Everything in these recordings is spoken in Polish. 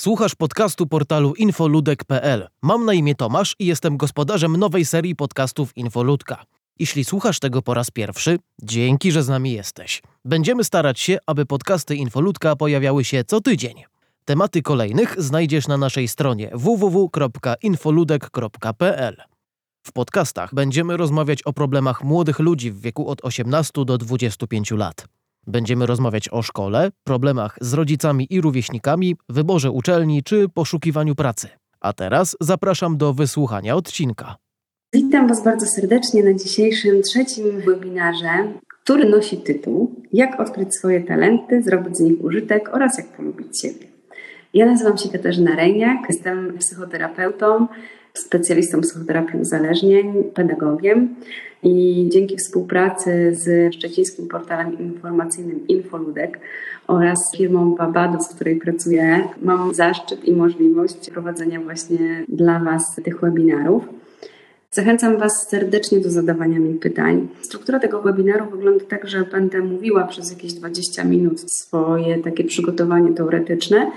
Słuchasz podcastu portalu infoludek.pl. Mam na imię Tomasz i jestem gospodarzem nowej serii podcastów Infoludka. Jeśli słuchasz tego po raz pierwszy, dzięki, że z nami jesteś. Będziemy starać się, aby podcasty Infoludka pojawiały się co tydzień. Tematy kolejnych znajdziesz na naszej stronie www.infoludek.pl. W podcastach będziemy rozmawiać o problemach młodych ludzi w wieku od 18 do 25 lat. Będziemy rozmawiać o szkole, problemach z rodzicami i rówieśnikami, wyborze uczelni czy poszukiwaniu pracy. A teraz zapraszam do wysłuchania odcinka. Witam Was bardzo serdecznie na dzisiejszym trzecim webinarze, który nosi tytuł Jak odkryć swoje talenty, zrobić z nich użytek oraz jak polubić siebie. Ja nazywam się Katarzyna Rejniak, jestem psychoterapeutą, specjalistą psychoterapii uzależnień, pedagogiem i dzięki współpracy z szczecińskim portalem informacyjnym Infoludek oraz firmą Babado, z której pracuję, mam zaszczyt i możliwość prowadzenia właśnie dla Was tych webinarów. Zachęcam Was serdecznie do zadawania mi pytań. Struktura tego webinaru wygląda tak, że będę mówiła przez jakieś 20 minut swoje takie przygotowanie teoretyczne,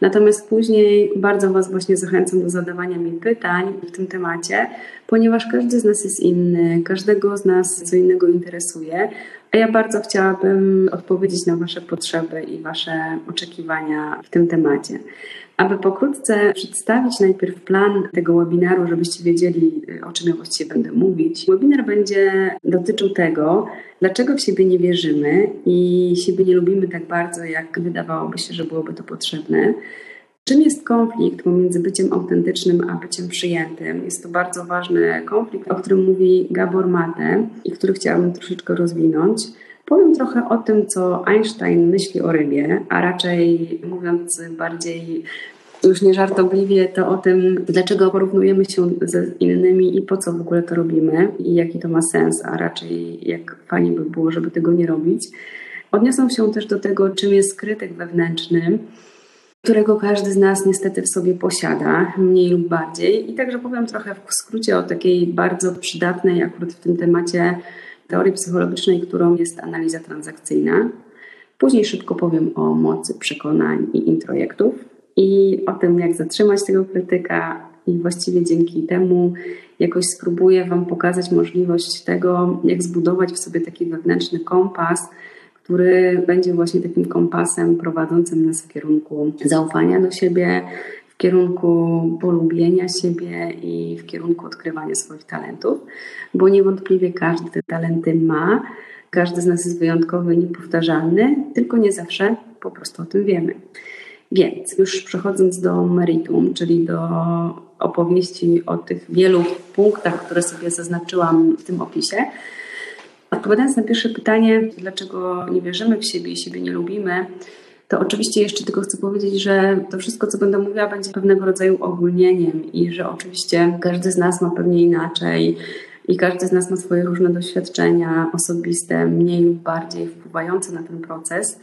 natomiast później bardzo Was właśnie zachęcam do zadawania mi pytań w tym temacie, ponieważ każdy z nas jest inny, każdego z nas co innego interesuje, a ja bardzo chciałabym odpowiedzieć na Wasze potrzeby i Wasze oczekiwania w tym temacie. Aby pokrótce przedstawić najpierw plan tego webinaru, żebyście wiedzieli, o czym ja właściwie będę mówić. Webinar będzie dotyczył tego, dlaczego w siebie nie wierzymy i siebie nie lubimy tak bardzo, jak wydawałoby się, że byłoby to potrzebne. Czym jest konflikt pomiędzy byciem autentycznym a byciem przyjętym? Jest to bardzo ważny konflikt, o którym mówi Gabor Mate i który chciałabym troszeczkę rozwinąć. Powiem trochę o tym, co Einstein myśli o rybie, a raczej mówiąc bardziej już nie żartobliwie, to o tym, dlaczego porównujemy się ze innymi i po co w ogóle to robimy i jaki to ma sens, a raczej jak fajnie by było, żeby tego nie robić. Odniosą się też do tego, czym jest krytyk wewnętrzny, którego każdy z nas niestety w sobie posiada, mniej lub bardziej. I także powiem trochę w skrócie o takiej bardzo przydatnej akurat w tym temacie teorii psychologicznej, którą jest analiza transakcyjna. Później szybko powiem o mocy przekonań i introjektów i o tym, jak zatrzymać tego krytyka, i właściwie dzięki temu jakoś spróbuję Wam pokazać możliwość tego, jak zbudować w sobie taki wewnętrzny kompas, który będzie właśnie takim kompasem prowadzącym nas w kierunku zaufania do siebie, kierunku polubienia siebie i w kierunku odkrywania swoich talentów, bo niewątpliwie każdy te talenty ma. Każdy z nas jest wyjątkowy i niepowtarzalny, tylko nie zawsze po prostu o tym wiemy. Więc już przechodząc do meritum, czyli do opowieści o tych wielu punktach, które sobie zaznaczyłam w tym opisie, odpowiadając na pierwsze pytanie, dlaczego nie wierzymy w siebie i siebie nie lubimy, to oczywiście jeszcze tylko chcę powiedzieć, że to wszystko, co będę mówiła, będzie pewnego rodzaju ogólnieniem i że oczywiście każdy z nas ma pewnie inaczej i każdy z nas ma swoje różne doświadczenia osobiste, mniej lub bardziej wpływające na ten proces.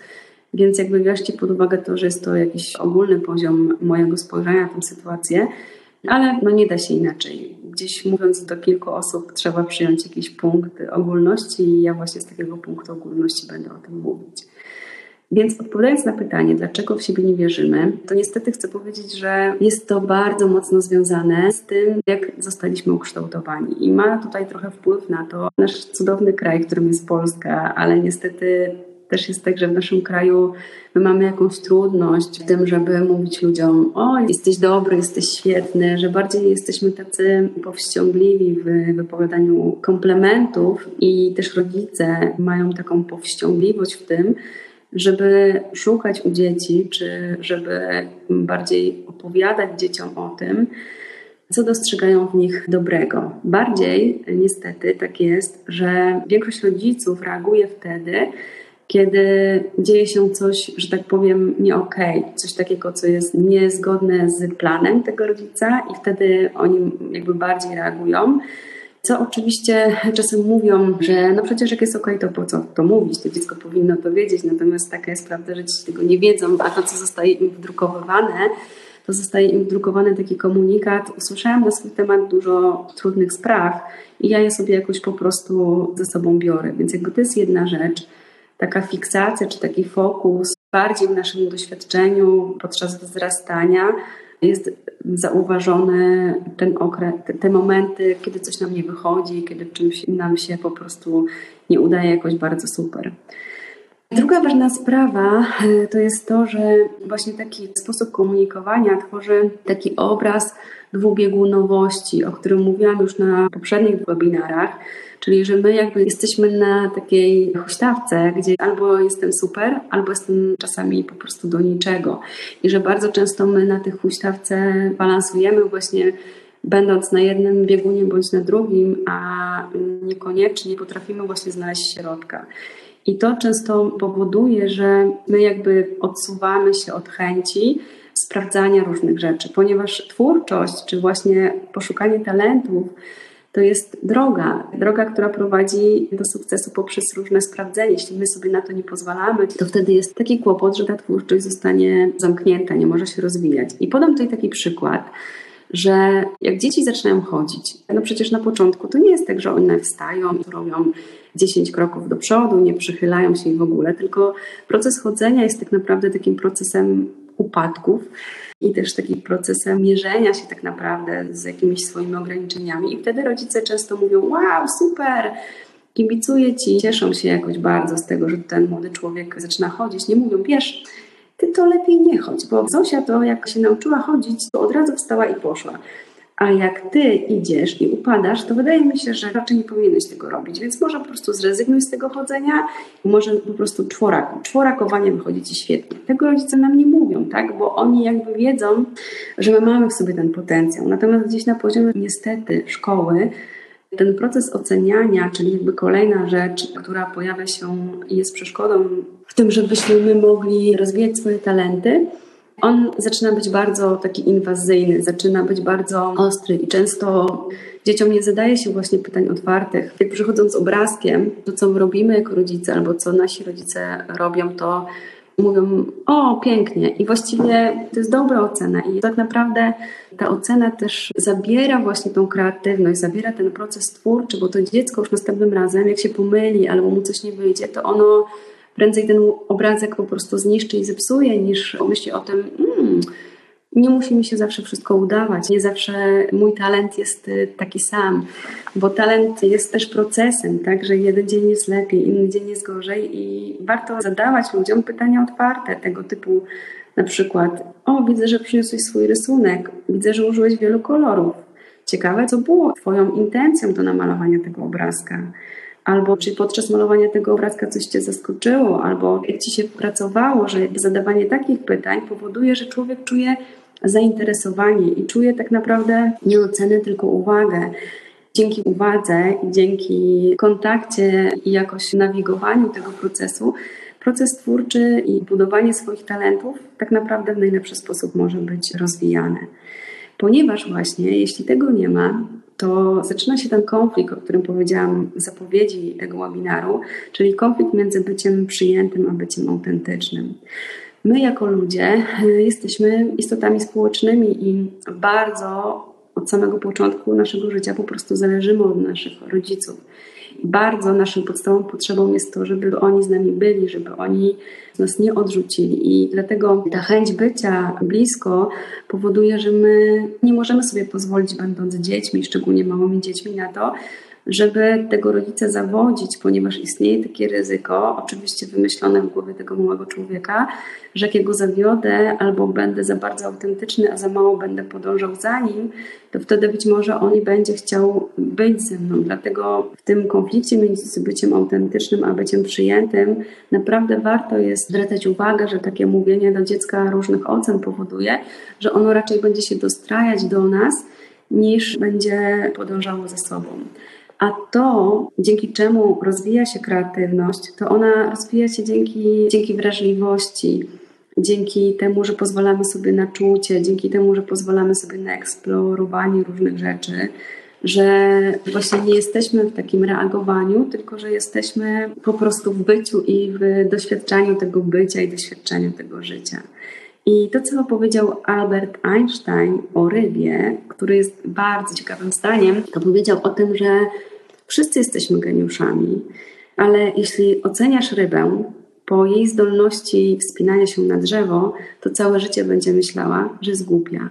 Więc jakby wziąć pod uwagę to, że jest to jakiś ogólny poziom mojego spojrzenia na tę sytuację, ale no nie da się inaczej. Gdzieś mówiąc do kilku osób trzeba przyjąć jakiś punkt ogólności i ja właśnie z takiego punktu ogólności będę o tym mówić. Więc odpowiadając na pytanie, dlaczego w siebie nie wierzymy, to niestety chcę powiedzieć, że jest to bardzo mocno związane z tym, jak zostaliśmy ukształtowani. I ma tutaj trochę wpływ na to nasz cudowny kraj, którym jest Polska, ale niestety też jest tak, że w naszym kraju my mamy jakąś trudność w tym, żeby mówić ludziom: O, jesteś dobry, jesteś świetny, że bardziej jesteśmy tacy powściągliwi w wypowiadaniu komplementów, i też rodzice mają taką powściągliwość w tym, żeby szukać u dzieci, czy żeby bardziej opowiadać dzieciom o tym, co dostrzegają w nich dobrego. Bardziej niestety tak jest, że większość rodziców reaguje wtedy, kiedy dzieje się coś, że tak powiem, nie okej, okay, coś takiego, co jest niezgodne z planem tego rodzica, i wtedy oni jakby bardziej reagują. Co oczywiście czasem mówią, że no przecież jak jest okej, to po co to mówić? To dziecko powinno to wiedzieć, natomiast taka jest prawda, że dzieci tego nie wiedzą, a to, co zostaje im wdrukowywane, to zostaje im wdrukowany taki komunikat. Usłyszałam na swój temat dużo trudnych spraw i ja je sobie jakoś po prostu ze sobą biorę. Więc jakby to jest jedna rzecz taka fiksacja czy taki fokus bardziej w naszym doświadczeniu podczas wzrastania jest zauważony ten okres, te, momenty, kiedy coś nam nie wychodzi, kiedy czymś nam się po prostu nie udaje jakoś bardzo super. Druga ważna sprawa e, to jest to, że właśnie taki sposób komunikowania tworzy taki obraz dwubiegunowości, o którym mówiłam już na poprzednich webinarach, czyli że my jakby jesteśmy na takiej huśtawce, gdzie albo jestem super, albo jestem czasami po prostu do niczego. I że bardzo często my na tej huśtawce balansujemy właśnie będąc na jednym biegunie bądź na drugim, a niekoniecznie potrafimy właśnie znaleźć środka. I to często powoduje, że my jakby odsuwamy się od chęci sprawdzania różnych rzeczy, ponieważ twórczość, czy właśnie poszukanie talentów, to jest droga, droga, która prowadzi do sukcesu poprzez różne sprawdzenie. Jeśli my sobie na to nie pozwalamy, to wtedy jest taki kłopot, że ta twórczość zostanie zamknięta, nie może się rozwijać. I podam tutaj taki przykład że jak dzieci zaczynają chodzić, no przecież na początku to nie jest tak, że one wstają, robią 10 kroków do przodu, nie przychylają się w ogóle, tylko proces chodzenia jest tak naprawdę takim procesem upadków i też takim procesem mierzenia się tak naprawdę z jakimiś swoimi ograniczeniami. I wtedy rodzice często mówią: Wow, super! Kibicuję ci, cieszą się jakoś bardzo z tego, że ten młody człowiek zaczyna chodzić. Nie mówią, wiesz, ty to lepiej nie chodź, bo Zosia to jak się nauczyła chodzić, to od razu wstała i poszła. A jak ty idziesz i upadasz, to wydaje mi się, że raczej nie powinieneś tego robić. Więc może po prostu zrezygnuj z tego chodzenia, może po prostu czworak, czworakowanie wychodzi ci świetnie. Tego rodzice nam nie mówią, tak? Bo oni jakby wiedzą, że my mamy w sobie ten potencjał. Natomiast gdzieś na poziomie niestety szkoły ten proces oceniania, czyli jakby kolejna rzecz, która pojawia się i jest przeszkodą w tym, żebyśmy my mogli rozwijać swoje talenty, on zaczyna być bardzo taki inwazyjny, zaczyna być bardzo ostry i często dzieciom nie zadaje się właśnie pytań otwartych. Jak przychodząc z obrazkiem, to co robimy jako rodzice albo co nasi rodzice robią, to mówią, o pięknie i właściwie to jest dobra ocena i tak naprawdę ta ocena też zabiera właśnie tą kreatywność, zabiera ten proces twórczy, bo to dziecko już następnym razem, jak się pomyli albo mu coś nie wyjdzie, to ono prędzej ten obrazek po prostu zniszczy i zepsuje, niż myśli o tym, hmm, nie musi mi się zawsze wszystko udawać, nie zawsze mój talent jest y, taki sam, bo talent jest też procesem, tak, że jeden dzień jest lepiej, inny dzień jest gorzej i warto zadawać ludziom pytania otwarte, tego typu na przykład, o widzę, że przyniosłeś swój rysunek, widzę, że użyłeś wielu kolorów. Ciekawe, co było Twoją intencją do namalowania tego obrazka albo czy podczas malowania tego obrazka coś Cię zaskoczyło, albo jak Ci się pracowało, że zadawanie takich pytań powoduje, że człowiek czuje zainteresowanie i czuje tak naprawdę nie ocenę, tylko uwagę. Dzięki uwadze i dzięki kontakcie i jakoś nawigowaniu tego procesu, proces twórczy i budowanie swoich talentów tak naprawdę w najlepszy sposób może być rozwijany. Ponieważ właśnie, jeśli tego nie ma, to zaczyna się ten konflikt, o którym powiedziałam w zapowiedzi tego webinaru, czyli konflikt między byciem przyjętym a byciem autentycznym. My, jako ludzie, jesteśmy istotami społecznymi i bardzo od samego początku naszego życia po prostu zależymy od naszych rodziców bardzo naszą podstawową potrzebą jest to, żeby oni z nami byli, żeby oni nas nie odrzucili. I dlatego ta chęć bycia blisko powoduje, że my nie możemy sobie pozwolić, będąc dziećmi, szczególnie małymi dziećmi, na to, żeby tego rodzica zawodzić, ponieważ istnieje takie ryzyko, oczywiście wymyślone w głowie tego małego człowieka, że jak go zawiodę albo będę za bardzo autentyczny, a za mało będę podążał za nim, to wtedy być może on nie będzie chciał być ze mną. Dlatego w tym konflikcie między byciem autentycznym a byciem przyjętym naprawdę warto jest zwracać uwagę, że takie mówienie do dziecka różnych ocen powoduje, że ono raczej będzie się dostrajać do nas, niż będzie podążało ze sobą. A to, dzięki czemu rozwija się kreatywność, to ona rozwija się dzięki, dzięki wrażliwości, dzięki temu, że pozwalamy sobie na czucie, dzięki temu, że pozwalamy sobie na eksplorowanie różnych rzeczy, że właśnie nie jesteśmy w takim reagowaniu, tylko że jesteśmy po prostu w byciu i w doświadczaniu tego bycia i doświadczeniu tego życia. I to, co powiedział Albert Einstein o rybie, który jest bardzo ciekawym zdaniem, to powiedział o tym, że Wszyscy jesteśmy geniuszami, ale jeśli oceniasz rybę po jej zdolności wspinania się na drzewo, to całe życie będzie myślała, że jest głupia.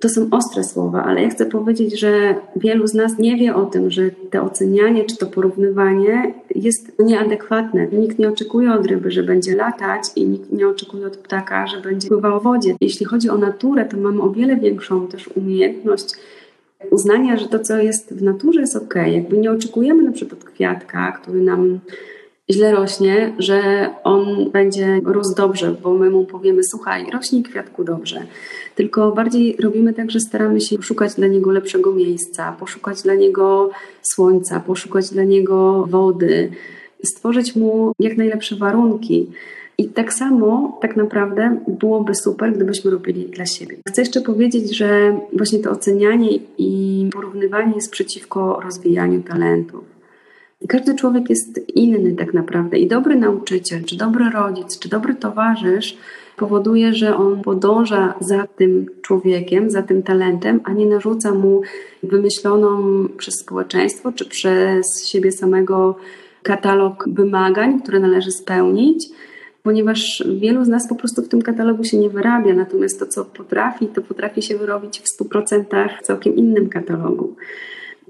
To są ostre słowa, ale ja chcę powiedzieć, że wielu z nas nie wie o tym, że to ocenianie czy to porównywanie jest nieadekwatne. Nikt nie oczekuje od ryby, że będzie latać i nikt nie oczekuje od ptaka, że będzie pływał w wodzie. Jeśli chodzi o naturę, to mamy o wiele większą też umiejętność uznania, że to, co jest w naturze, jest ok. Jakby nie oczekujemy na przykład kwiatka, który nam źle rośnie, że on będzie rósł dobrze, bo my mu powiemy, słuchaj, rośnij kwiatku dobrze. Tylko bardziej robimy tak, że staramy się poszukać dla niego lepszego miejsca, poszukać dla niego słońca, poszukać dla niego wody, stworzyć mu jak najlepsze warunki. I tak samo tak naprawdę byłoby super, gdybyśmy robili dla siebie. Chcę jeszcze powiedzieć, że właśnie to ocenianie i porównywanie jest przeciwko rozwijaniu talentów. Każdy człowiek jest inny tak naprawdę i dobry nauczyciel, czy dobry rodzic, czy dobry towarzysz powoduje, że on podąża za tym człowiekiem, za tym talentem, a nie narzuca mu wymyśloną przez społeczeństwo czy przez siebie samego katalog wymagań, które należy spełnić, ponieważ wielu z nas po prostu w tym katalogu się nie wyrabia, natomiast to, co potrafi, to potrafi się wyrobić w 100% w całkiem innym katalogu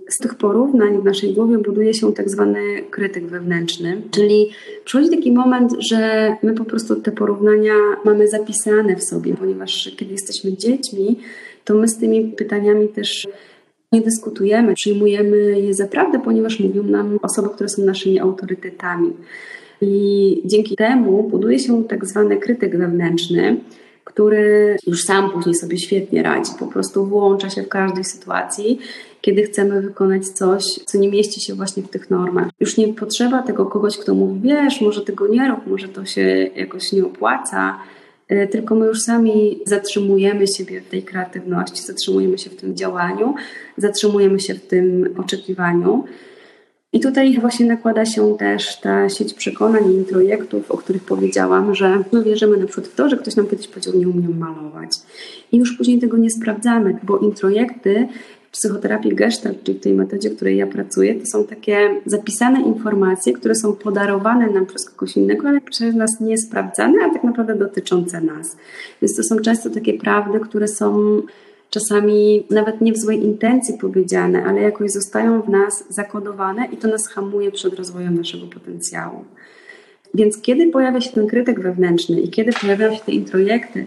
z tych porównań w naszej głowie buduje się tak zwany krytyk wewnętrzny, czyli przychodzi taki moment, że my po prostu te porównania mamy zapisane w sobie, ponieważ kiedy jesteśmy dziećmi, to my z tymi pytaniami też nie dyskutujemy, przyjmujemy je za prawdę, ponieważ mówią nam osoby, które są naszymi autorytetami. I dzięki temu buduje się tak zwany krytyk wewnętrzny, który już sam później sobie świetnie radzi, po prostu włącza się w każdej sytuacji, kiedy chcemy wykonać coś, co nie mieści się właśnie w tych normach. Już nie potrzeba tego kogoś, kto mówi, wiesz, może tego nie rób, może to się jakoś nie opłaca, e, tylko my już sami zatrzymujemy siebie w tej kreatywności, zatrzymujemy się w tym działaniu, zatrzymujemy się w tym oczekiwaniu. I tutaj właśnie nakłada się też ta sieć przekonań i introjektów, o których powiedziałam, że my wierzymy na przykład w to, że ktoś nam kiedyś powiedział, nie umiem malować. I już później tego nie sprawdzamy, bo introjekty w psychoterapii Gestalt, czyli w tej metodzie, w której ja pracuję, to są takie zapisane informacje, które są podarowane nam przez kogoś innego, ale przez nas nie sprawdzane, a tak naprawdę dotyczące nas. Więc to są często takie prawdy, które są czasami nawet nie w złej intencji powiedziane, ale jakoś zostają w nas zakodowane i to nas hamuje przed rozwojem naszego potencjału. Więc kiedy pojawia się ten krytyk wewnętrzny i kiedy pojawiają się te introjekty,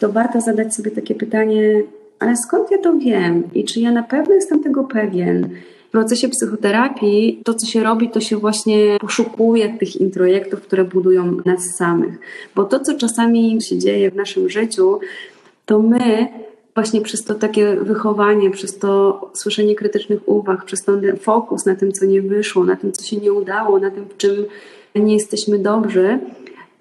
to warto zadać sobie takie pytanie, ale skąd ja to wiem i czy ja na pewno jestem tego pewien? W procesie psychoterapii to, co się robi, to się właśnie poszukuje tych introjektów, które budują nas samych. Bo to, co czasami się dzieje w naszym życiu, to my właśnie przez to takie wychowanie, przez to słyszenie krytycznych uwag, przez ten fokus na tym, co nie wyszło, na tym, co się nie udało, na tym, w czym nie jesteśmy dobrzy,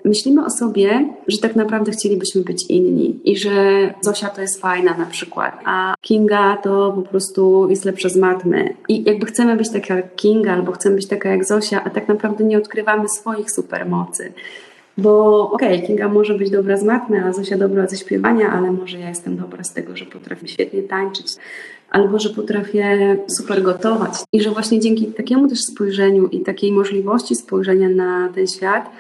myślimy o sobie, że tak naprawdę chcielibyśmy być inni i że Zosia to jest fajna na przykład, a Kinga to po prostu jest lepsza z matmy. I jakby chcemy być taka jak Kinga albo chcemy być taka jak Zosia, a tak naprawdę nie odkrywamy swoich supermocy. Bo okej, okay, Kinga może być dobra z matmy, a Zosia dobra ze śpiewania, ale może ja jestem dobra z tego, że potrafię świetnie tańczyć, albo że potrafię super gotować. I że właśnie dzięki takiemu też spojrzeniu i takiej możliwości spojrzenia na ten świat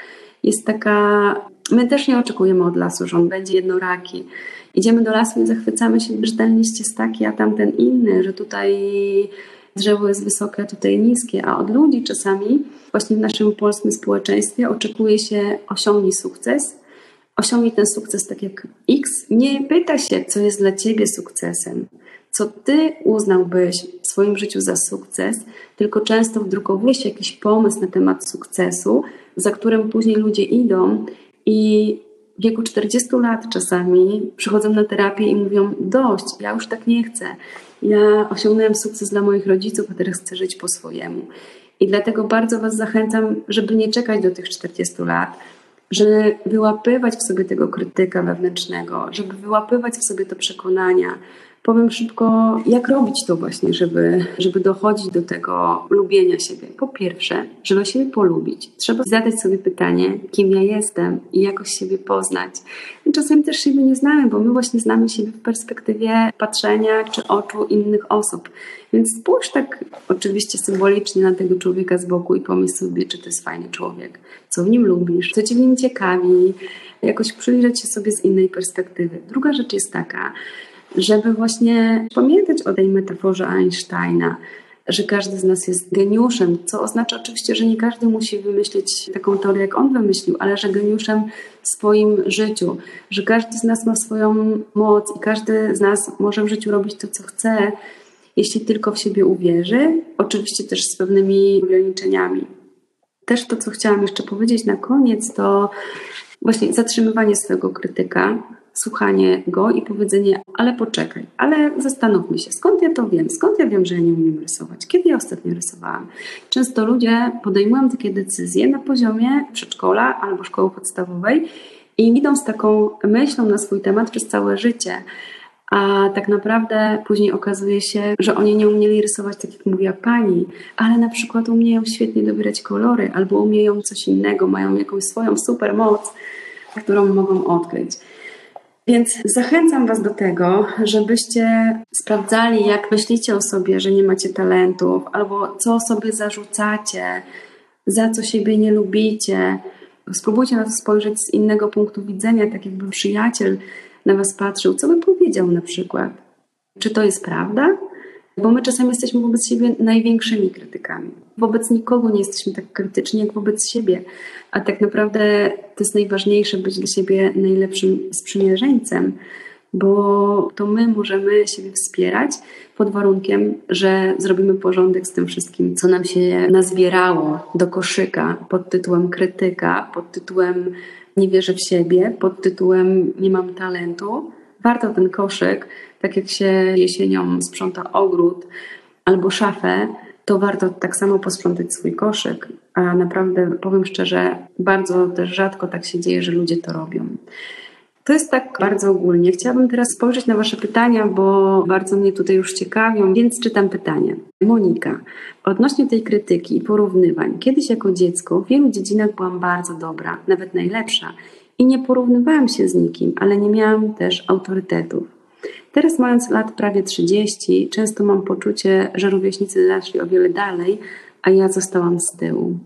jest taka. My też nie oczekujemy od lasu, że on będzie jednoraki. Idziemy do lasu i zachwycamy się, że ten liść jest taki, a tamten inny, że tutaj drzewo jest wysokie, tutaj niskie, a od ludzi czasami właśnie w naszym polskim społeczeństwie oczekuje się osiągnij sukces, osiągnij ten sukces tak jak X. Nie pyta się, co jest dla ciebie sukcesem, co ty uznałbyś w swoim życiu za sukces, tylko często wdrukowuje się jakiś pomysł na temat sukcesu, za którym później ludzie idą i w wieku 40 lat czasami przychodzą na terapię i mówią: Dość, ja już tak nie chcę. Ja osiągnąłem sukces dla moich rodziców, a teraz chcę żyć po swojemu. I dlatego bardzo Was zachęcam, żeby nie czekać do tych 40 lat, żeby wyłapywać w sobie tego krytyka wewnętrznego, żeby wyłapywać w sobie te przekonania, powiem szybko, jak robić to właśnie, żeby, żeby dochodzić do tego lubienia siebie. Po pierwsze, żeby siebie polubić, trzeba zadać sobie pytanie, kim ja jestem i jakoś siebie poznać. I czasem też siebie nie znamy, bo my właśnie znamy siebie w perspektywie patrzenia czy oczu innych osób. Więc spójrz tak oczywiście symbolicznie na tego człowieka z boku i pomyśl sobie, czy to jest fajny człowiek, co w nim lubisz, co cię w nim ciekawi, jakoś przyjrzeć się sobie z innej perspektywy. Druga rzecz jest taka, żeby właśnie pamiętać o tej metaforze Einsteina, że każdy z nas jest geniuszem, co oznacza oczywiście, że nie każdy musi wymyślić taką teorię, jak on wymyślił, ale że geniuszem w swoim życiu, że każdy z nas ma swoją moc i każdy z nas może w życiu robić to, co chce, jeśli tylko w siebie uwierzy, oczywiście też z pewnymi ograniczeniami. Też to, co chciałam jeszcze powiedzieć na koniec, to właśnie zatrzymywanie swojego krytyka, słuchanie go i powiedzenie, ale poczekaj, ale zastanówmy się, skąd ja to wiem, skąd ja wiem, że ja nie umiem rysować, kiedy ja ostatnio rysowałam. Często ludzie podejmują takie decyzje na poziomie przedszkola albo szkoły podstawowej i idą z taką myślą na swój temat przez całe życie. A tak naprawdę później okazuje się, że oni nie umieli rysować tak, jak mówiła pani, ale na przykład umieją świetnie dobierać kolory, albo umieją coś innego, mają jakąś swoją super moc, którą mogą odkryć. Więc zachęcam Was do tego, żebyście sprawdzali, jak myślicie o sobie, że nie macie talentów, albo co sobie zarzucacie, za co siebie nie lubicie. Spróbujcie na to spojrzeć z innego punktu widzenia, tak jakby przyjaciel na Was patrzył, co by powiedział na przykład? Czy to jest prawda? Bo my czasami jesteśmy wobec siebie największymi krytykami. Wobec nikogo nie jesteśmy tak krytyczni jak wobec siebie. A tak naprawdę to jest najważniejsze być dla siebie najlepszym sprzymierzeńcem, bo to my możemy siebie wspierać pod warunkiem, że zrobimy porządek z tym wszystkim, co nam się nazbierało do koszyka pod tytułem krytyka, pod tytułem nie wierzę w siebie pod tytułem Nie mam talentu. Warto ten koszyk, tak jak się jesienią sprząta ogród albo szafę, to warto tak samo posprzątać swój koszyk. A naprawdę powiem szczerze, bardzo też rzadko tak się dzieje, że ludzie to robią. To jest tak bardzo ogólnie. Chciałabym teraz spojrzeć na Wasze pytania, bo bardzo mnie tutaj już ciekawią, więc czytam pytanie. Monika, odnośnie tej krytyki i porównywań. Kiedyś jako dziecko w wielu dziedzinach byłam bardzo dobra, nawet najlepsza i nie porównywałam się z nikim, ale nie miałam też autorytetów. Teraz mając lat prawie 30, często mam poczucie, że rówieśnicy zaszli o wiele dalej, a ja zostałam z tyłu.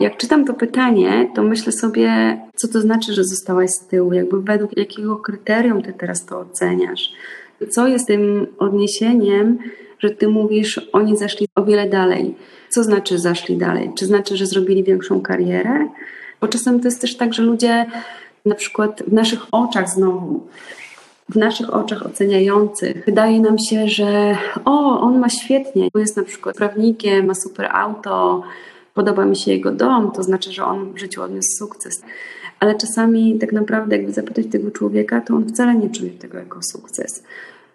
Jak czytam to pytanie, to myślę sobie, co to znaczy, że zostałaś z tyłu, jakby według jakiego kryterium ty teraz to oceniasz. Co jest tym odniesieniem, że ty mówisz, oni zaszli o wiele dalej. Co znaczy zaszli dalej? Czy znaczy, że zrobili większą karierę? Bo czasem to jest też tak, że ludzie na przykład w naszych oczach znowu, w naszych oczach oceniających, wydaje nam się, że o, on ma świetnie, bo jest na przykład prawnikiem, ma super auto, podoba mi się jego dom, to znaczy, że on w życiu odniósł sukces. Ale czasami tak naprawdę, jakby zapytać tego człowieka, to on wcale nie czuje tego jako sukces.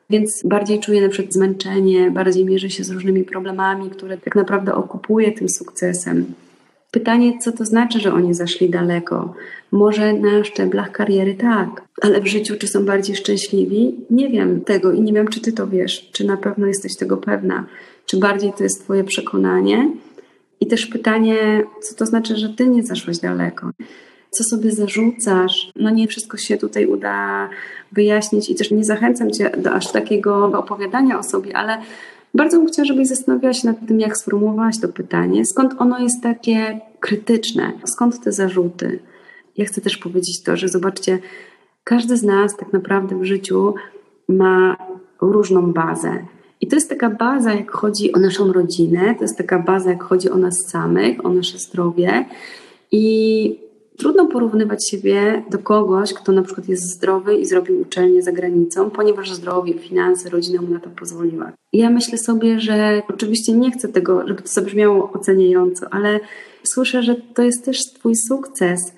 Więc bardziej czuje na przykład zmęczenie, bardziej mierzy się z różnymi problemami, które tak naprawdę okupuje tym sukcesem. Pytanie, co to znaczy, że oni zaszli daleko? Może na szczeblach kariery tak, ale w życiu czy są bardziej szczęśliwi? Nie wiem tego i nie wiem, czy ty to wiesz, czy na pewno jesteś tego pewna, czy bardziej to jest twoje przekonanie, i też pytanie, co to znaczy, że ty nie zaszłaś daleko? Co sobie zarzucasz? No nie wszystko się tutaj uda wyjaśnić i też nie zachęcam cię do aż takiego opowiadania o sobie, ale bardzo bym chciała, żebyś zastanawiała się nad tym, jak sformułowałaś to pytanie, skąd ono jest takie krytyczne, skąd te zarzuty. Ja chcę też powiedzieć to, że zobaczcie, każdy z nas tak naprawdę w życiu ma różną bazę. I to jest taka baza, jak chodzi o naszą rodzinę, to jest taka baza, jak chodzi o nas samych, o nasze zdrowie. I trudno porównywać siebie do kogoś, kto na przykład jest zdrowy i zrobił uczelnię za granicą, ponieważ zdrowie, finanse, rodzina mu na to pozwoliła. Ja myślę sobie, że oczywiście nie chcę tego, żeby to zabrzmiało oceniająco, ale słyszę, że to jest też Twój sukces,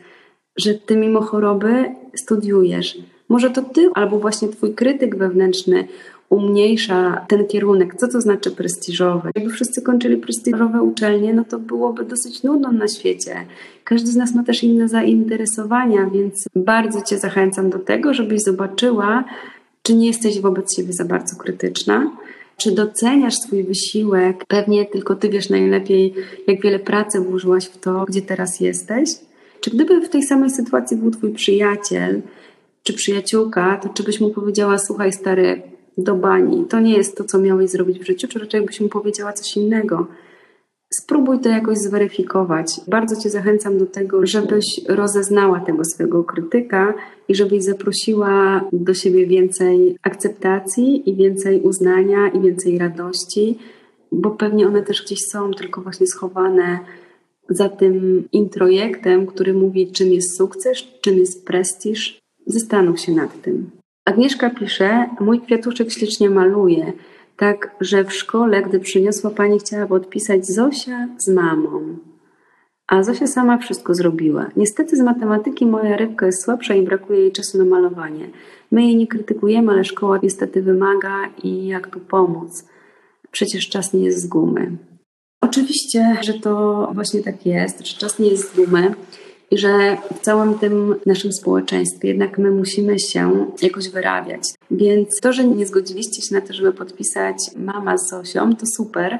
że Ty mimo choroby studiujesz. Może to Ty albo właśnie Twój krytyk wewnętrzny umniejsza ten kierunek. Co to znaczy prestiżowe? Jakby wszyscy kończyli prestiżowe uczelnie, no to byłoby dosyć nudno na świecie. Każdy z nas ma też inne zainteresowania, więc bardzo Cię zachęcam do tego, żebyś zobaczyła, Czy nie jesteś wobec siebie za bardzo krytyczna? Czy doceniasz swój wysiłek? Pewnie tylko ty wiesz najlepiej, jak wiele pracy włożyłaś w to, gdzie teraz jesteś. Czy gdyby w tej samej sytuacji był twój przyjaciel czy przyjaciółka, to czy byś mu powiedziała, słuchaj stary, do bani, to nie jest to, co miałeś zrobić w życiu, czy raczej byś mu powiedziała coś innego? Spróbuj to jakoś zweryfikować. Bardzo Cię zachęcam do tego, żebyś rozeznała tego swojego krytyka i żebyś zaprosiła do siebie więcej akceptacji i więcej uznania i więcej radości, bo pewnie one też gdzieś są, tylko właśnie schowane za tym introjektem, który mówi, czym jest sukces, czym jest prestiż. Zastanów się nad tym. Agnieszka pisze, mój kwiatuszek ślicznie maluje. Tak, że w szkole, gdy przyniosła pani, chciała podpisać Zosia z mamą. A Zosia sama wszystko zrobiła. Niestety z matematyki moja rybka jest słabsza i brakuje jej czasu na malowanie. My jej nie krytykujemy, ale szkoła niestety wymaga i jak tu pomóc? Przecież czas nie jest z gumy. Oczywiście, że to właśnie tak jest, że czas nie jest z gumy i że w całym tym naszym społeczeństwie jednak my musimy się jakoś wyrabiać. Więc to, że nie zgodziliście się na to, żeby podpisać mama z Zosią, to super,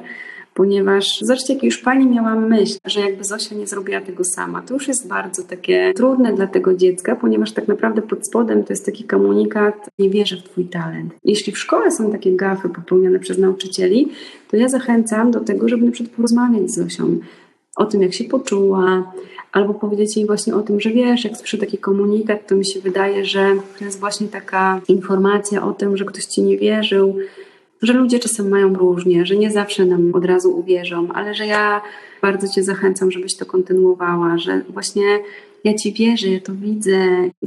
ponieważ zobaczcie, jak już pani miała myśl, że jakby Zosia nie zrobiła tego sama, to już jest bardzo takie trudne dla tego dziecka, ponieważ tak naprawdę pod spodem to jest taki komunikat, nie wierzę w twój talent. Jeśli w szkole są takie gafy popełniane przez nauczycieli, to ja zachęcam do tego, żeby na przykład porozmawiać z Zosią o tym, jak się poczuła, albo powiedzieć jej właśnie o tym, że wiesz, jak słyszę taki komunikat, to mi się wydaje, że to jest właśnie taka informacja o tym, że ktoś ci nie wierzył, że ludzie czasem mają różnie, że nie zawsze nam od razu uwierzą, ale że ja bardzo Cię zachęcam, żebyś to kontynuowała, że właśnie ja Ci wierzę, ja to widzę.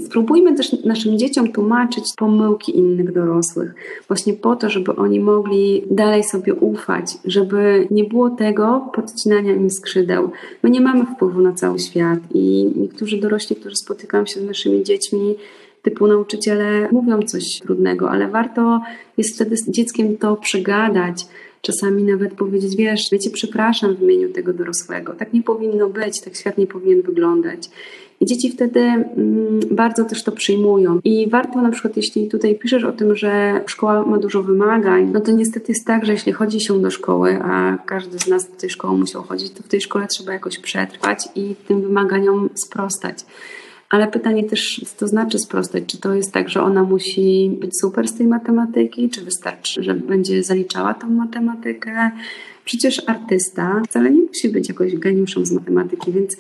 Spróbujmy też naszym dzieciom tłumaczyć pomyłki innych dorosłych, właśnie po to, żeby oni mogli dalej sobie ufać, żeby nie było tego podcinania im skrzydeł. My nie mamy wpływu na cały świat i niektórzy dorośli, którzy spotykają się z naszymi dziećmi, typu nauczyciele mówią coś trudnego, ale warto jest wtedy z dzieckiem to przegadać, czasami nawet powiedzieć, wiesz, wiecie, przepraszam w imieniu tego dorosłego. Tak nie powinno być, tak świat nie powinien wyglądać. I dzieci wtedy mm, bardzo też to przyjmują. I warto na przykład, jeśli tutaj piszesz o tym, że szkoła ma dużo wymagań, no to niestety jest tak, że jeśli chodzi się do szkoły, a każdy z nas do tej szkoły musiał chodzić, to w tej szkole trzeba jakoś przetrwać i tym wymaganiom sprostać. Ale pytanie też, co to znaczy sprostać? Czy to jest tak, że ona musi być super z tej matematyki, czy wystarczy, że będzie zaliczała tą matematykę? Przecież artysta wcale nie musi być jakoś geniuszem z matematyki, więc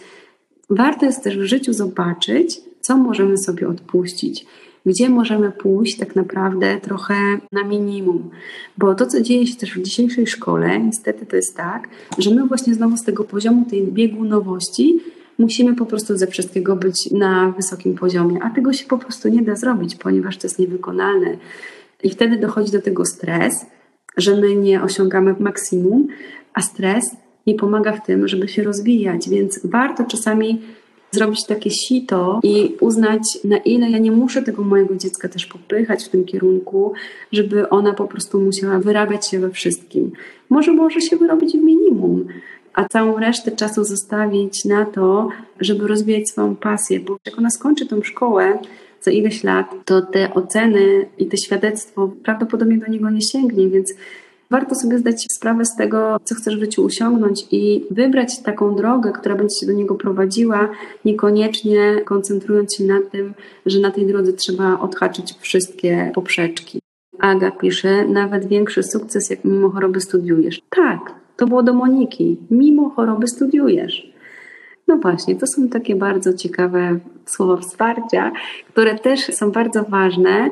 warto jest też w życiu zobaczyć, co możemy sobie odpuścić gdzie możemy pójść tak naprawdę trochę na minimum. Bo to, co dzieje się też w dzisiejszej szkole, niestety to jest tak, że my właśnie znowu z tego poziomu tej biegunowości musimy po prostu ze wszystkiego być na wysokim poziomie, a tego się po prostu nie da zrobić, ponieważ to jest niewykonalne. I wtedy dochodzi do tego stres, że my nie osiągamy maksimum, a stres nie pomaga w tym, żeby się rozwijać, więc warto czasami zrobić takie sito i uznać, na ile ja nie muszę tego mojego dziecka też popychać w tym kierunku, żeby ona po prostu musiała wyrabiać się we wszystkim. Może może się wyrobić w minimum, a całą resztę czasu zostawić na to, żeby rozwijać swoją pasję, bo jak ona skończy tą szkołę za ileś lat, to te oceny i te świadectwo prawdopodobnie do niego nie sięgnie, więc warto sobie zdać sprawę z tego, co chcesz w życiu osiągnąć i wybrać taką drogę, która będzie cię do niego prowadziła, niekoniecznie koncentrując się na tym, że na tej drodze trzeba odhaczyć wszystkie poprzeczki. Aga pisze, nawet większy sukces, jak mimo choroby studiujesz. Tak, to było do Moniki. Mimo choroby studiujesz. No właśnie, to są takie bardzo ciekawe słowa wsparcia, które też są bardzo ważne,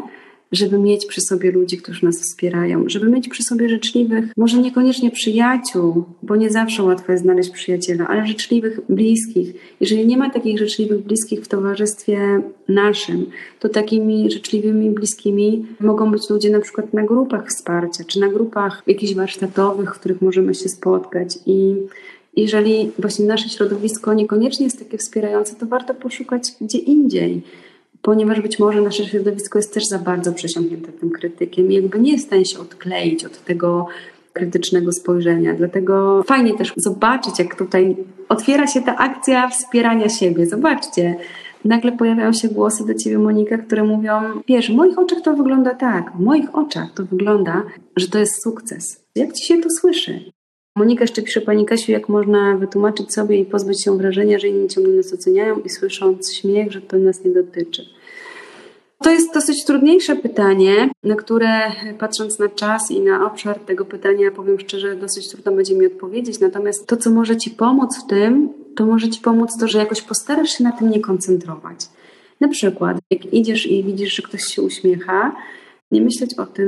żeby mieć przy sobie ludzi, którzy nas wspierają, żeby mieć przy sobie życzliwych, może niekoniecznie przyjaciół, bo nie zawsze łatwo jest znaleźć przyjaciela, ale życzliwych bliskich. Jeżeli nie ma takich życzliwych bliskich w towarzystwie naszym, to takimi życzliwymi bliskimi mogą być ludzie na przykład na grupach wsparcia, czy na grupach jakichś warsztatowych, w których możemy się spotkać i jeżeli właśnie nasze środowisko niekoniecznie jest takie wspierające, to warto poszukać gdzie indziej ponieważ być może nasze środowisko jest też za bardzo przesiąknięte tym krytykiem i jakby nie jest w stanie się odkleić od tego krytycznego spojrzenia. Dlatego fajnie też zobaczyć, jak tutaj otwiera się ta akcja wspierania siebie. Zobaczcie, nagle pojawiają się głosy do ciebie, Monika, które mówią: Wiesz, w moich oczach to wygląda tak, w moich oczach to wygląda, że to jest sukces. Jak ci się to słyszy? Monika jeszcze pisze Pani Kasiu, jak można wytłumaczyć sobie i pozbyć się wrażenia, że inni ciągle nas oceniają i słysząc śmiech, że to nas nie dotyczy. To jest dosyć trudniejsze pytanie, na które patrząc na czas i na obszar tego pytania, powiem szczerze, dosyć trudno będzie mi odpowiedzieć. Natomiast to, co może Ci pomóc w tym, to może Ci pomóc to, że jakoś postarasz się na tym nie koncentrować. Na przykład, jak idziesz i widzisz, że ktoś się uśmiecha, nie myśleć o tym,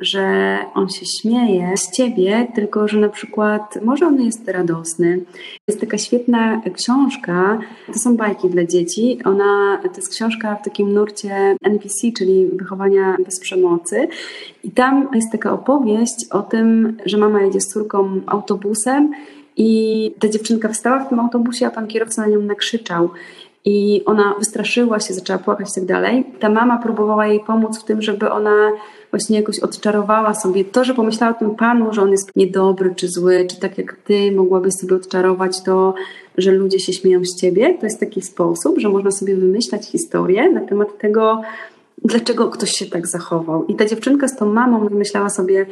że on się śmieje z ciebie, tylko że na przykład może on jest radosny. Jest taka świetna książka, to są bajki dla dzieci. Ona to jest książka w takim nurcie NPC, czyli wychowania bez przemocy. I tam jest taka opowieść o tym, że mama jedzie z córką autobusem i ta dziewczynka wstała w tym autobusie, a pan kierowca na nią nakrzyczał. I ona wystraszyła się, zaczęła płakać i tak dalej. Ta mama próbowała jej pomóc w tym, żeby ona właśnie jakoś odczarowała sobie to, że pomyślała o tym panu, że on jest niedobry czy zły, czy tak jak ty mogłabyś sobie odczarować to, że ludzie się śmieją z ciebie. To jest taki sposób, że można sobie wymyślać historię na temat tego, dlaczego ktoś się tak zachował. I ta dziewczynka z tą mamą wymyślała sobie,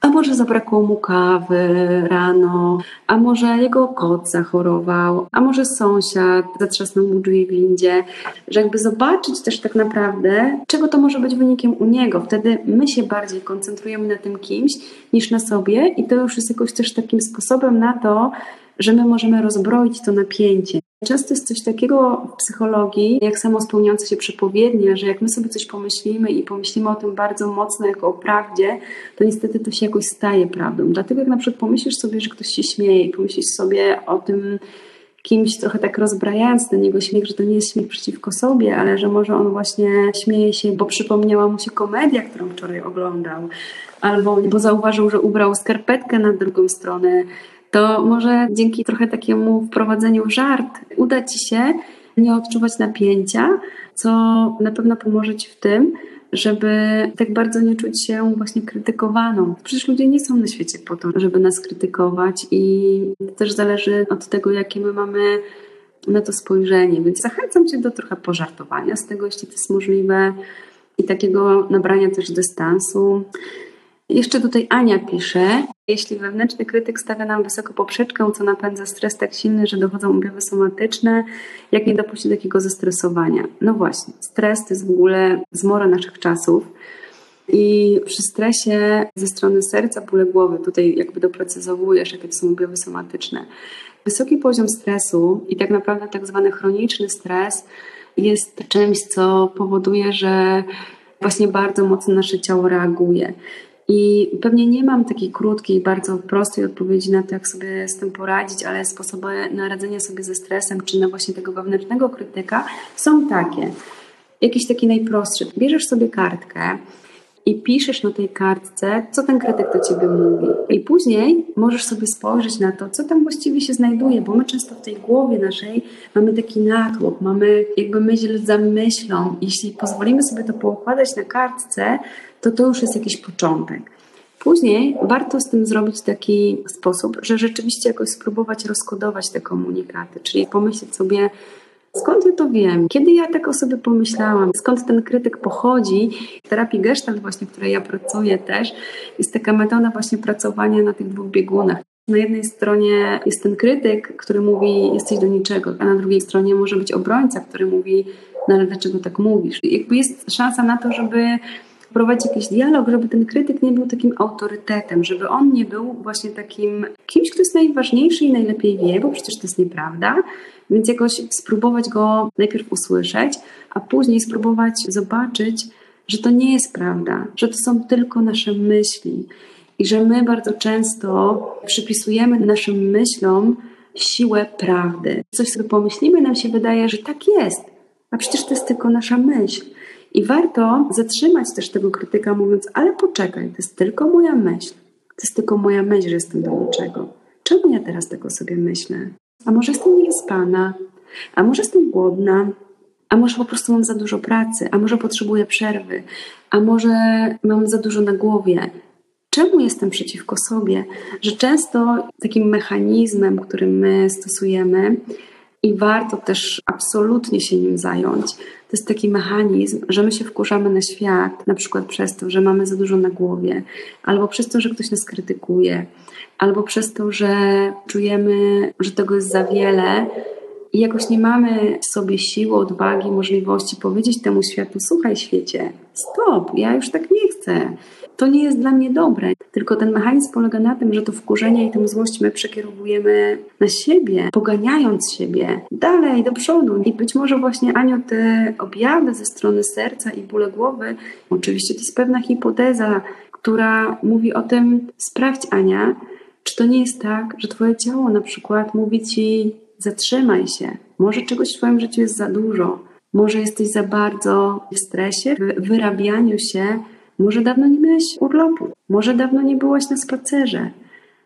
a może zabrakło mu kawy rano, a może jego kot zachorował, a może sąsiad zatrzasnął mu drzwi w windzie, że jakby zobaczyć też tak naprawdę, czego to może być wynikiem u niego. Wtedy my się bardziej koncentrujemy na tym kimś niż na sobie i to już jest jakoś też takim sposobem na to, że my możemy rozbroić to napięcie. Często jest coś takiego w psychologii, jak samo spełniające się przepowiednia, że jak my sobie coś pomyślimy i pomyślimy o tym bardzo mocno jako o prawdzie, to niestety to się jakoś staje prawdą. Dlatego jak na przykład pomyślisz sobie, że ktoś się śmieje i pomyślisz sobie o tym kimś trochę tak rozbrajając na niego śmiech, że to nie jest śmiech przeciwko sobie, ale że może on właśnie śmieje się, bo przypomniała mu się komedia, którą wczoraj oglądał, albo bo zauważył, że ubrał skarpetkę na drugą stronę, to może dzięki trochę takiemu wprowadzeniu w żart uda Ci się nie odczuwać napięcia, co na pewno pomoże Ci w tym, żeby tak bardzo nie czuć się właśnie krytykowaną. Przecież ludzie nie są na świecie po to, żeby nas krytykować i to też zależy od tego, jakie my mamy na to spojrzenie. Więc zachęcam Cię do trochę pożartowania z tego, jeśli to jest możliwe i takiego nabrania też dystansu. Jeszcze tutaj Ania pisze, jeśli wewnętrzny krytyk stawia nam wysoko poprzeczkę, co napędza stres tak silny, że dochodzą objawy somatyczne, jak nie dopuścić takiego zestresowania? No właśnie, stres to jest w ogóle zmora naszych czasów. I przy stresie ze strony serca, bóle głowy, tutaj jakby doprecyzowujesz, jakie to są objawy somatyczne. Wysoki poziom stresu i tak naprawdę tak zwany chroniczny stres jest czymś, co powoduje, że właśnie bardzo mocno nasze ciało reaguje. I pewnie nie mam takiej krótkiej, bardzo prostej odpowiedzi na to, jak sobie z tym poradzić, ale sposoby na radzenie sobie ze stresem, czy na właśnie tego wewnętrznego krytyka są takie. Jakiś taki najprostszy. Bierzesz sobie kartkę i piszesz na tej kartce, co ten krytyk do ciebie mówi. I później możesz sobie spojrzeć na to, co tam właściwie się znajduje, bo my często w tej głowie naszej mamy taki natłok, mamy jakby myśl za myślą. Jeśli pozwolimy sobie to poukładać na kartce, to to już jest jakiś początek. Później warto z tym zrobić taki sposób, że rzeczywiście jakoś spróbować rozkodować te komunikaty, czyli pomyśleć sobie, skąd ja to wiem, kiedy ja tak o sobie pomyślałam, skąd ten krytyk pochodzi. W terapii Gestalt właśnie, w której ja pracuję też, jest taka metoda właśnie pracowania na tych dwóch biegunach. Na jednej stronie jest ten krytyk, który mówi, jesteś do niczego, a na drugiej stronie może być obrońca, który mówi, no ale dlaczego tak mówisz? Jakby jest szansa na to, żeby prowadzić jakiś dialog, żeby ten krytyk nie był takim autorytetem, żeby on nie był właśnie takim kimś, kto jest najważniejszy i najlepiej wie, bo przecież to jest nieprawda. Więc jakoś spróbować go najpierw usłyszeć, a później spróbować zobaczyć, że to nie jest prawda, że to są tylko nasze myśli i że my bardzo często przypisujemy naszym myślom siłę prawdy. Coś sobie pomyślimy, nam się wydaje, że tak jest, a przecież to jest tylko nasza myśl. I warto zatrzymać też tego krytyka, mówiąc, ale poczekaj, to jest tylko moja myśl. To jest tylko moja myśl, że jestem do niczego. Czemu ja teraz tego sobie myślę? A może jestem niewyspana? A może jestem głodna? A może po prostu mam za dużo pracy? A może potrzebuję przerwy? A może mam za dużo na głowie? Czemu jestem przeciwko sobie? Że często takim mechanizmem, który my stosujemy, i warto też absolutnie się nim zająć. To jest taki mechanizm, że my się wkurzamy na świat, na przykład przez to, że mamy za dużo na głowie, albo przez to, że ktoś nas krytykuje, albo przez to, że czujemy, że tego jest za wiele i jakoś nie mamy w sobie siły, odwagi, możliwości powiedzieć temu światu: Słuchaj, świecie, stop, ja już tak nie chcę. To nie jest dla mnie dobre. Tylko ten mechanizm polega na tym, że to wkurzenie i tę złość my przekierowujemy na siebie, poganiając siebie dalej, do przodu. I być może właśnie, Aniu, te objawy ze strony serca i bóle głowy, oczywiście to jest pewna hipoteza, która mówi o tym, sprawdź, Ania, czy to nie jest tak, że Twoje ciało na przykład mówi Ci, zatrzymaj się, może czegoś w Twoim życiu jest za dużo, może jesteś za bardzo w stresie, w wyrabianiu się, może dawno nie miałeś urlopu, może dawno nie byłaś na spacerze,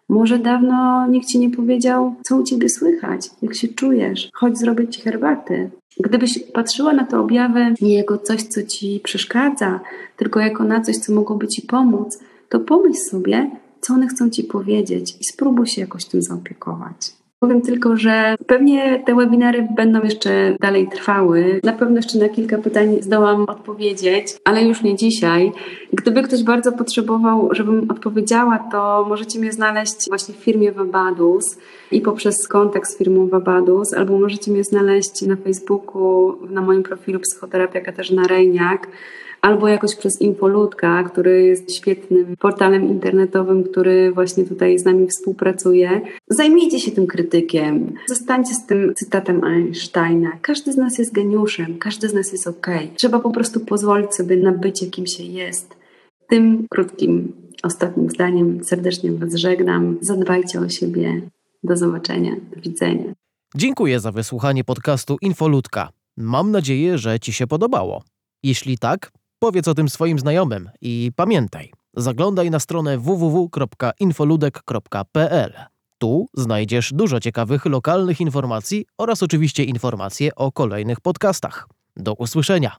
może dawno nikt ci nie powiedział, co u ciebie słychać, jak się czujesz, chodź zrobię ci herbaty. Gdybyś patrzyła na te objawy nie jako coś, co ci przeszkadza, tylko jako na coś, co mogłoby ci pomóc, to pomyśl sobie, co one chcą ci powiedzieć i spróbuj się jakoś tym zaopiekować. Powiem tylko, że pewnie te webinary będą jeszcze dalej trwały. Na pewno jeszcze na kilka pytań zdołam odpowiedzieć, ale już nie dzisiaj. Gdyby ktoś bardzo potrzebował, żebym odpowiedziała, to możecie mnie znaleźć właśnie w firmie Wabadus i poprzez kontakt z firmą Wabadus, albo możecie mnie znaleźć na Facebooku, na moim profilu Psychoterapia Katarzyna Rejniak albo jakoś przez Infoludka, który jest świetnym portalem internetowym, który właśnie tutaj z nami współpracuje. Zajmijcie się tym krytykiem. Zostańcie z tym cytatem Einsteina. Każdy z nas jest geniuszem, każdy z nas jest ok. Trzeba po prostu pozwolić sobie na bycie, kim się jest. Tym krótkim, ostatnim zdaniem serdecznie Was żegnam. Zadbajcie o siebie. Do zobaczenia. Do widzenia. Dziękuję za wysłuchanie podcastu Infoludka. Mam nadzieję, że Ci się podobało. Jeśli tak, Powiedz o tym swoim znajomym i pamiętaj, zaglądaj na stronę www.infoludek.pl. Tu znajdziesz dużo ciekawych lokalnych informacji oraz oczywiście informacje o kolejnych podcastach. Do usłyszenia.